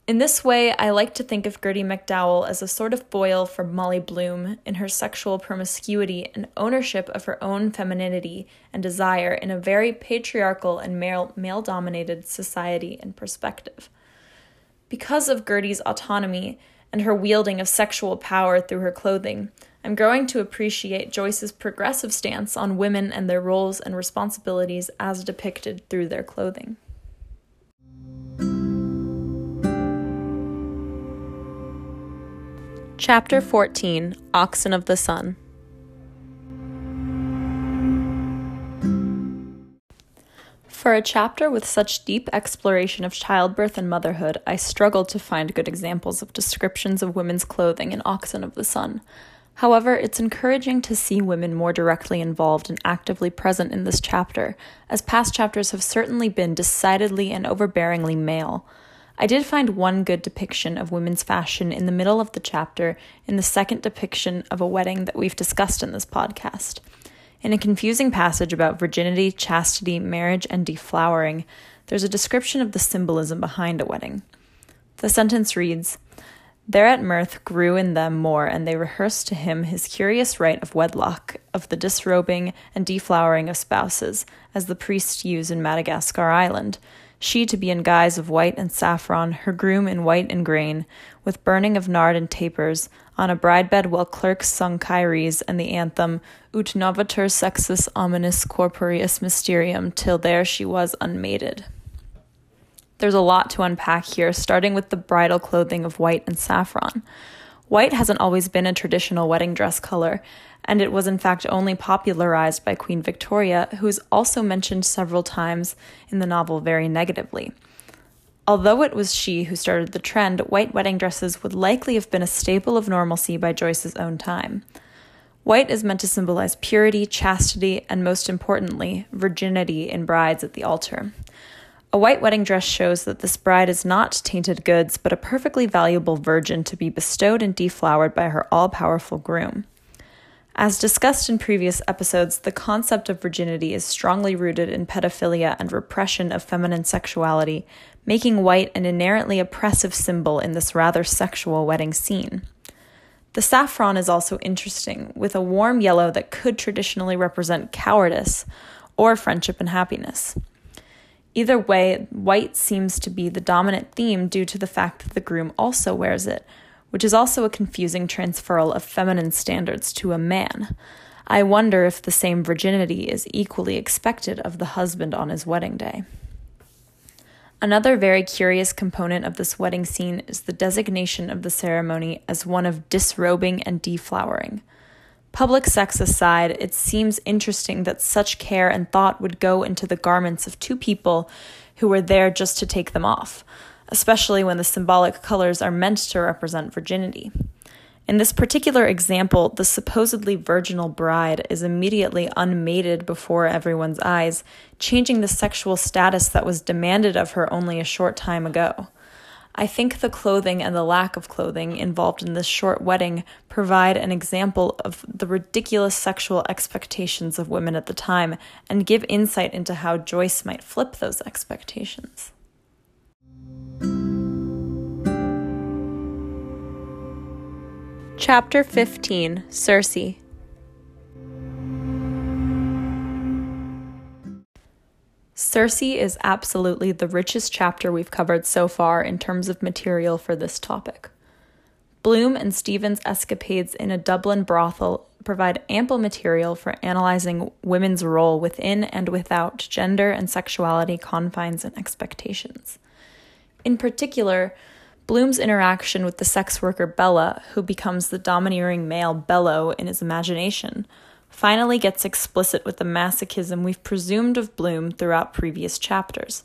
In this way, I like to think of Gertie McDowell as a sort of foil for Molly Bloom in her sexual promiscuity and ownership of her own femininity and desire in a very patriarchal and male dominated society and perspective. Because of Gertie's autonomy and her wielding of sexual power through her clothing, I'm growing to appreciate Joyce's progressive stance on women and their roles and responsibilities as depicted through their clothing. Chapter 14 Oxen of the Sun For a chapter with such deep exploration of childbirth and motherhood, I struggled to find good examples of descriptions of women's clothing in Oxen of the Sun. However, it's encouraging to see women more directly involved and actively present in this chapter, as past chapters have certainly been decidedly and overbearingly male. I did find one good depiction of women's fashion in the middle of the chapter in the second depiction of a wedding that we've discussed in this podcast. In a confusing passage about virginity, chastity, marriage, and deflowering, there's a description of the symbolism behind a wedding. The sentence reads Thereat mirth grew in them more, and they rehearsed to him his curious rite of wedlock, of the disrobing and deflowering of spouses, as the priests use in Madagascar Island she to be in guise of white and saffron, her groom in white and grain, with burning of nard and tapers, on a bride bed while clerks sung Kyries and the anthem Ut novatur sexus omnis corporeus mysterium, till there she was unmated. There's a lot to unpack here, starting with the bridal clothing of white and saffron. White hasn't always been a traditional wedding dress color, and it was in fact only popularized by Queen Victoria, who is also mentioned several times in the novel very negatively. Although it was she who started the trend, white wedding dresses would likely have been a staple of normalcy by Joyce's own time. White is meant to symbolize purity, chastity, and most importantly, virginity in brides at the altar. A white wedding dress shows that this bride is not tainted goods, but a perfectly valuable virgin to be bestowed and deflowered by her all powerful groom. As discussed in previous episodes, the concept of virginity is strongly rooted in pedophilia and repression of feminine sexuality, making white an inherently oppressive symbol in this rather sexual wedding scene. The saffron is also interesting, with a warm yellow that could traditionally represent cowardice or friendship and happiness. Either way, white seems to be the dominant theme due to the fact that the groom also wears it, which is also a confusing transferal of feminine standards to a man. I wonder if the same virginity is equally expected of the husband on his wedding day. Another very curious component of this wedding scene is the designation of the ceremony as one of disrobing and deflowering. Public sex aside, it seems interesting that such care and thought would go into the garments of two people who were there just to take them off, especially when the symbolic colors are meant to represent virginity. In this particular example, the supposedly virginal bride is immediately unmated before everyone's eyes, changing the sexual status that was demanded of her only a short time ago. I think the clothing and the lack of clothing involved in this short wedding provide an example of the ridiculous sexual expectations of women at the time and give insight into how Joyce might flip those expectations. Chapter 15 Circe Circe is absolutely the richest chapter we've covered so far in terms of material for this topic. Bloom and Stephen's escapades in a Dublin brothel provide ample material for analyzing women's role within and without gender and sexuality confines and expectations. In particular, Bloom's interaction with the sex worker Bella, who becomes the domineering male Bello in his imagination, finally gets explicit with the masochism we've presumed of Bloom throughout previous chapters.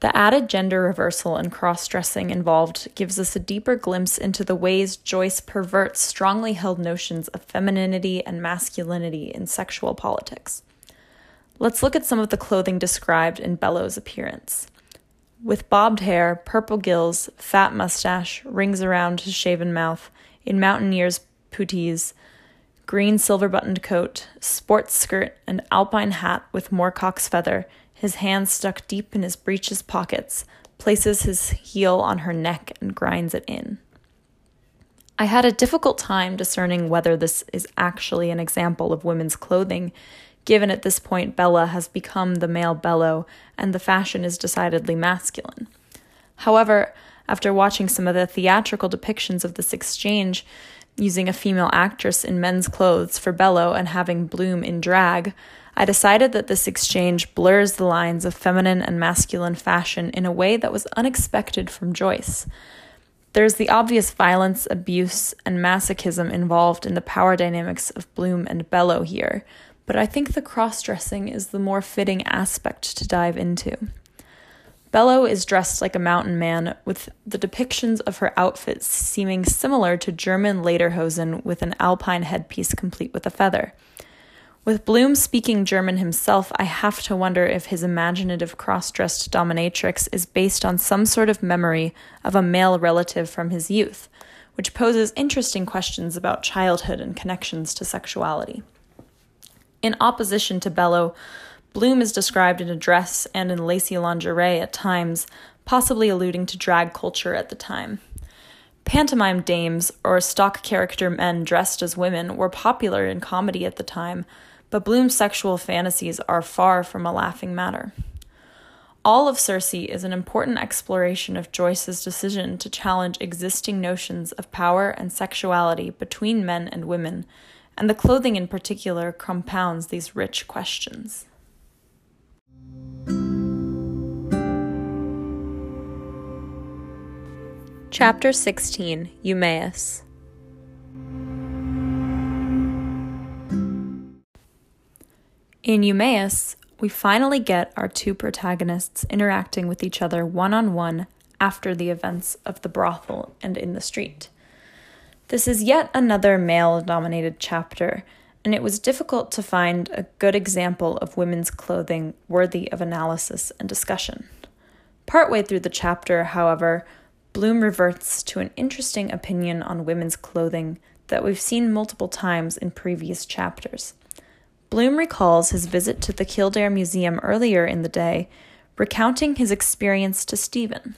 The added gender reversal and cross dressing involved gives us a deeper glimpse into the ways Joyce perverts strongly held notions of femininity and masculinity in sexual politics. Let's look at some of the clothing described in Bello's appearance. With bobbed hair, purple gills, fat mustache, rings around his shaven mouth, in mountaineer's puttees, green silver buttoned coat, sports skirt, and alpine hat with moorcock's feather, his hands stuck deep in his breeches pockets, places his heel on her neck and grinds it in. I had a difficult time discerning whether this is actually an example of women's clothing, given at this point Bella has become the male Bello and the fashion is decidedly masculine. However, after watching some of the theatrical depictions of this exchange, using a female actress in men's clothes for Bello and having Bloom in drag, I decided that this exchange blurs the lines of feminine and masculine fashion in a way that was unexpected from Joyce. There's the obvious violence, abuse, and masochism involved in the power dynamics of Bloom and Bello here, but I think the cross dressing is the more fitting aspect to dive into. Bello is dressed like a mountain man, with the depictions of her outfits seeming similar to German lederhosen with an alpine headpiece complete with a feather. With Bloom speaking German himself, I have to wonder if his imaginative cross dressed dominatrix is based on some sort of memory of a male relative from his youth, which poses interesting questions about childhood and connections to sexuality. In opposition to Bello, Bloom is described in a dress and in lacy lingerie at times, possibly alluding to drag culture at the time. Pantomime dames, or stock character men dressed as women, were popular in comedy at the time, but Bloom's sexual fantasies are far from a laughing matter. All of Circe is an important exploration of Joyce's decision to challenge existing notions of power and sexuality between men and women, and the clothing in particular compounds these rich questions. Chapter 16 Eumaeus In Eumaeus, we finally get our two protagonists interacting with each other one on one after the events of the brothel and in the street. This is yet another male dominated chapter, and it was difficult to find a good example of women's clothing worthy of analysis and discussion. Partway through the chapter, however, Bloom reverts to an interesting opinion on women's clothing that we've seen multiple times in previous chapters. Bloom recalls his visit to the Kildare Museum earlier in the day, recounting his experience to Stephen.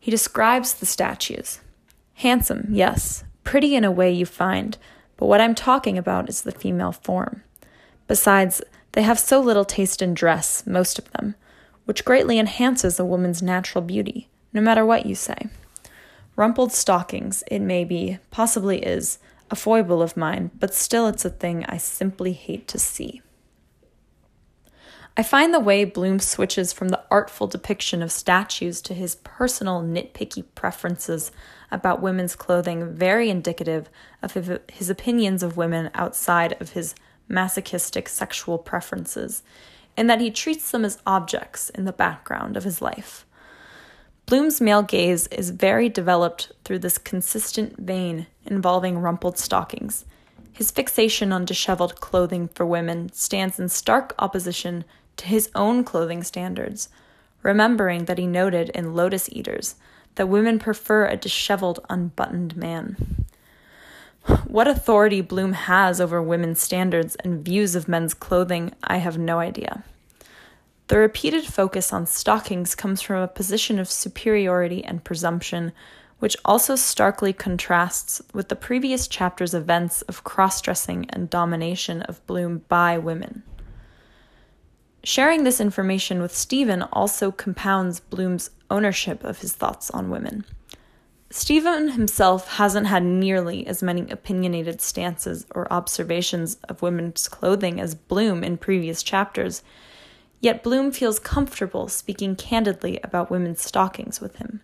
He describes the statues. Handsome, yes, pretty in a way you find, but what I'm talking about is the female form. Besides, they have so little taste in dress, most of them, which greatly enhances a woman's natural beauty, no matter what you say. Rumpled stockings, it may be, possibly is, a foible of mine, but still it's a thing I simply hate to see. I find the way Bloom switches from the artful depiction of statues to his personal nitpicky preferences about women's clothing very indicative of his opinions of women outside of his masochistic sexual preferences, in that he treats them as objects in the background of his life. Bloom's male gaze is very developed through this consistent vein involving rumpled stockings. His fixation on disheveled clothing for women stands in stark opposition to his own clothing standards, remembering that he noted in Lotus Eaters that women prefer a disheveled, unbuttoned man. What authority Bloom has over women's standards and views of men's clothing, I have no idea. The repeated focus on stockings comes from a position of superiority and presumption, which also starkly contrasts with the previous chapter's events of cross dressing and domination of Bloom by women. Sharing this information with Stephen also compounds Bloom's ownership of his thoughts on women. Stephen himself hasn't had nearly as many opinionated stances or observations of women's clothing as Bloom in previous chapters, Yet Bloom feels comfortable speaking candidly about women's stockings with him.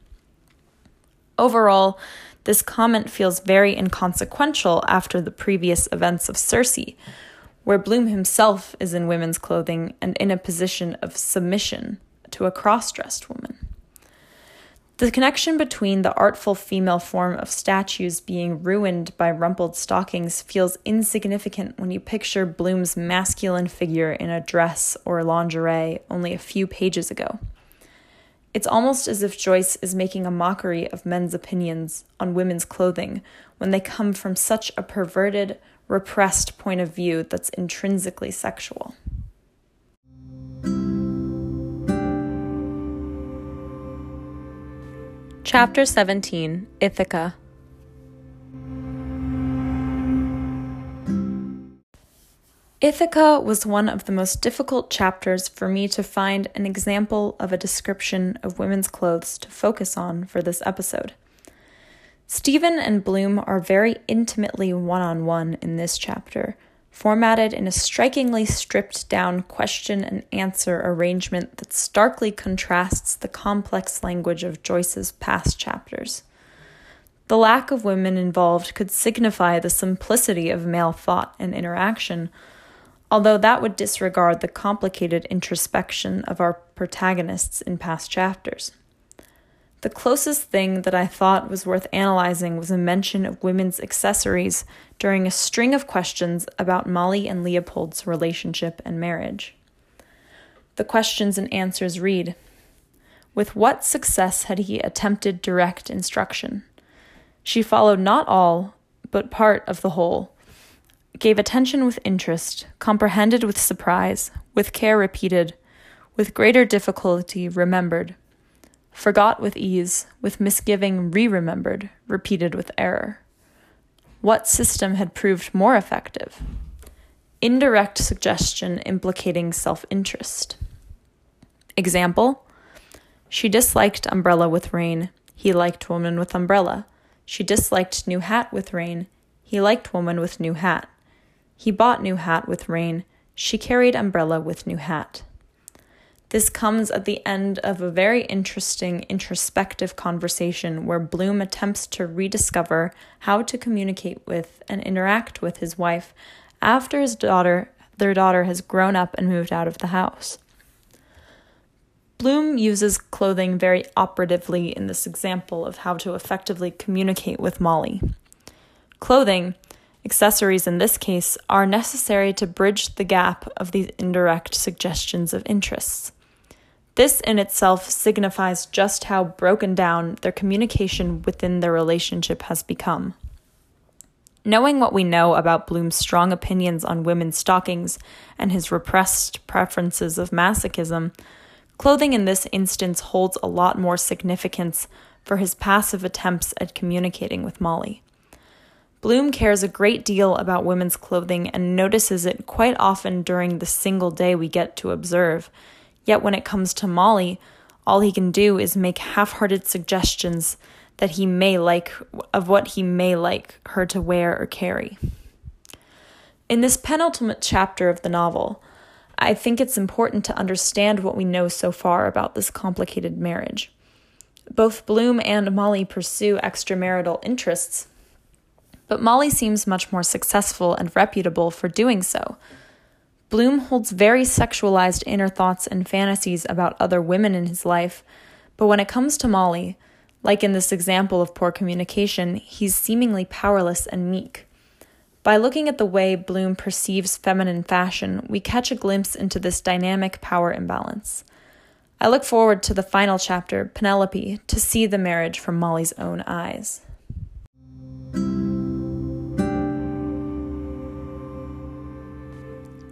Overall, this comment feels very inconsequential after the previous events of Circe, where Bloom himself is in women's clothing and in a position of submission to a cross dressed woman. The connection between the artful female form of statues being ruined by rumpled stockings feels insignificant when you picture Bloom's masculine figure in a dress or lingerie only a few pages ago. It's almost as if Joyce is making a mockery of men's opinions on women's clothing when they come from such a perverted, repressed point of view that's intrinsically sexual. Chapter 17 Ithaca Ithaca was one of the most difficult chapters for me to find an example of a description of women's clothes to focus on for this episode. Stephen and Bloom are very intimately one on one in this chapter formatted in a strikingly stripped down question and answer arrangement that starkly contrasts the complex language of Joyce's past chapters. The lack of women involved could signify the simplicity of male thought and interaction, although that would disregard the complicated introspection of our protagonists in past chapters. The closest thing that I thought was worth analyzing was a mention of women's accessories during a string of questions about Molly and Leopold's relationship and marriage. The questions and answers read With what success had he attempted direct instruction? She followed not all, but part of the whole, gave attention with interest, comprehended with surprise, with care repeated, with greater difficulty remembered forgot with ease, with misgiving re remembered, repeated with error. What system had proved more effective? Indirect suggestion implicating self interest. Example She disliked umbrella with rain. He liked woman with umbrella. She disliked new hat with rain. He liked woman with new hat. He bought new hat with rain. She carried umbrella with new hat. This comes at the end of a very interesting introspective conversation where Bloom attempts to rediscover how to communicate with and interact with his wife after his daughter their daughter has grown up and moved out of the house. Bloom uses clothing very operatively in this example of how to effectively communicate with Molly. Clothing, accessories in this case, are necessary to bridge the gap of these indirect suggestions of interests. This in itself signifies just how broken down their communication within their relationship has become. Knowing what we know about Bloom's strong opinions on women's stockings and his repressed preferences of masochism, clothing in this instance holds a lot more significance for his passive attempts at communicating with Molly. Bloom cares a great deal about women's clothing and notices it quite often during the single day we get to observe. Yet when it comes to Molly, all he can do is make half hearted suggestions that he may like of what he may like her to wear or carry. In this penultimate chapter of the novel, I think it's important to understand what we know so far about this complicated marriage. Both Bloom and Molly pursue extramarital interests, but Molly seems much more successful and reputable for doing so. Bloom holds very sexualized inner thoughts and fantasies about other women in his life, but when it comes to Molly, like in this example of poor communication, he's seemingly powerless and meek. By looking at the way Bloom perceives feminine fashion, we catch a glimpse into this dynamic power imbalance. I look forward to the final chapter, Penelope, to see the marriage from Molly's own eyes.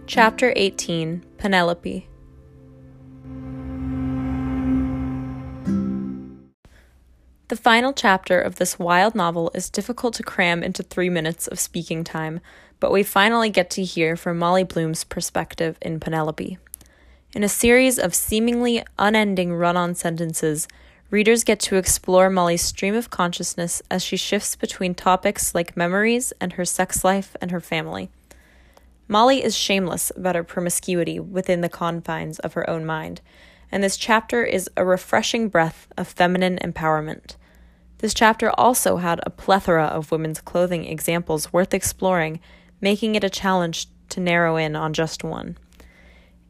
Chapter 18 Penelope The final chapter of this wild novel is difficult to cram into three minutes of speaking time, but we finally get to hear from Molly Bloom's perspective in Penelope. In a series of seemingly unending run on sentences, readers get to explore Molly's stream of consciousness as she shifts between topics like memories and her sex life and her family. Molly is shameless about her promiscuity within the confines of her own mind, and this chapter is a refreshing breath of feminine empowerment. This chapter also had a plethora of women's clothing examples worth exploring, making it a challenge to narrow in on just one.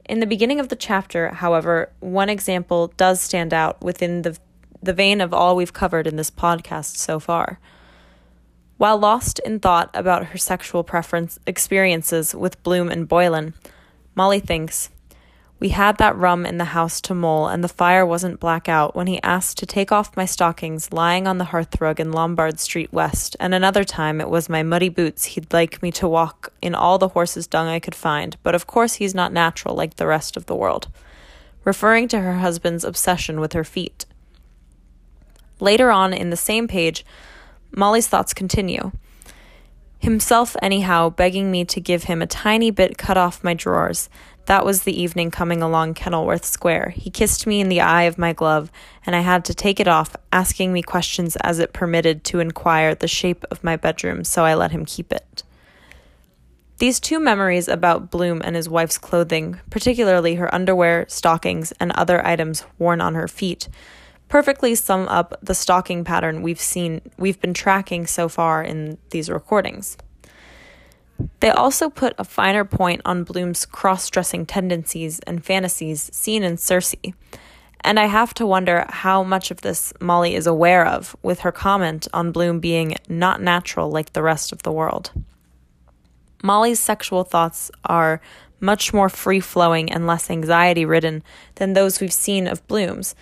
In the beginning of the chapter, however, one example does stand out within the, the vein of all we've covered in this podcast so far. While lost in thought about her sexual preference experiences with Bloom and Boylan, Molly thinks, we had that rum in the house to mull, and the fire wasn't black out when he asked to take off my stockings lying on the hearthrug in Lombard Street West, and another time it was my muddy boots he'd like me to walk in all the horse's dung I could find, but of course he's not natural like the rest of the world. Referring to her husband's obsession with her feet. Later on in the same page, Molly's thoughts continue. Himself, anyhow, begging me to give him a tiny bit cut off my drawers, that was the evening coming along Kenilworth Square. He kissed me in the eye of my glove, and I had to take it off, asking me questions as it permitted to inquire the shape of my bedroom, so I let him keep it. These two memories about Bloom and his wife's clothing, particularly her underwear, stockings, and other items worn on her feet, perfectly sum up the stalking pattern we've seen we've been tracking so far in these recordings. They also put a finer point on Bloom's cross dressing tendencies and fantasies seen in Circe. And I have to wonder how much of this Molly is aware of, with her comment on Bloom being not natural like the rest of the world. Molly's sexual thoughts are much more free flowing and less anxiety ridden than those we've seen of Bloom's,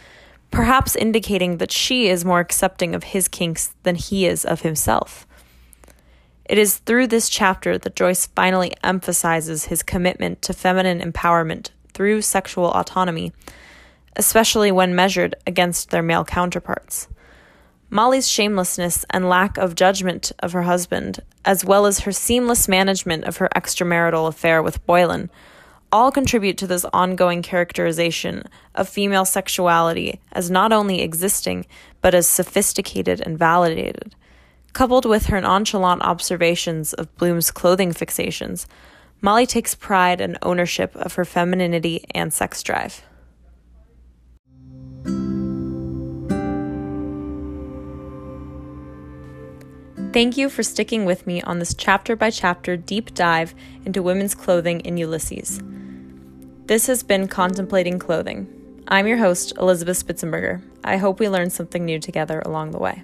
perhaps indicating that she is more accepting of his kinks than he is of himself. It is through this chapter that Joyce finally emphasizes his commitment to feminine empowerment through sexual autonomy, especially when measured against their male counterparts. Molly's shamelessness and lack of judgment of her husband, as well as her seamless management of her extramarital affair with Boylan, all contribute to this ongoing characterization of female sexuality as not only existing, but as sophisticated and validated. Coupled with her nonchalant observations of Bloom's clothing fixations, Molly takes pride and ownership of her femininity and sex drive. Thank you for sticking with me on this chapter by chapter deep dive into women's clothing in Ulysses. This has been Contemplating Clothing. I'm your host, Elizabeth Spitzenberger. I hope we learned something new together along the way.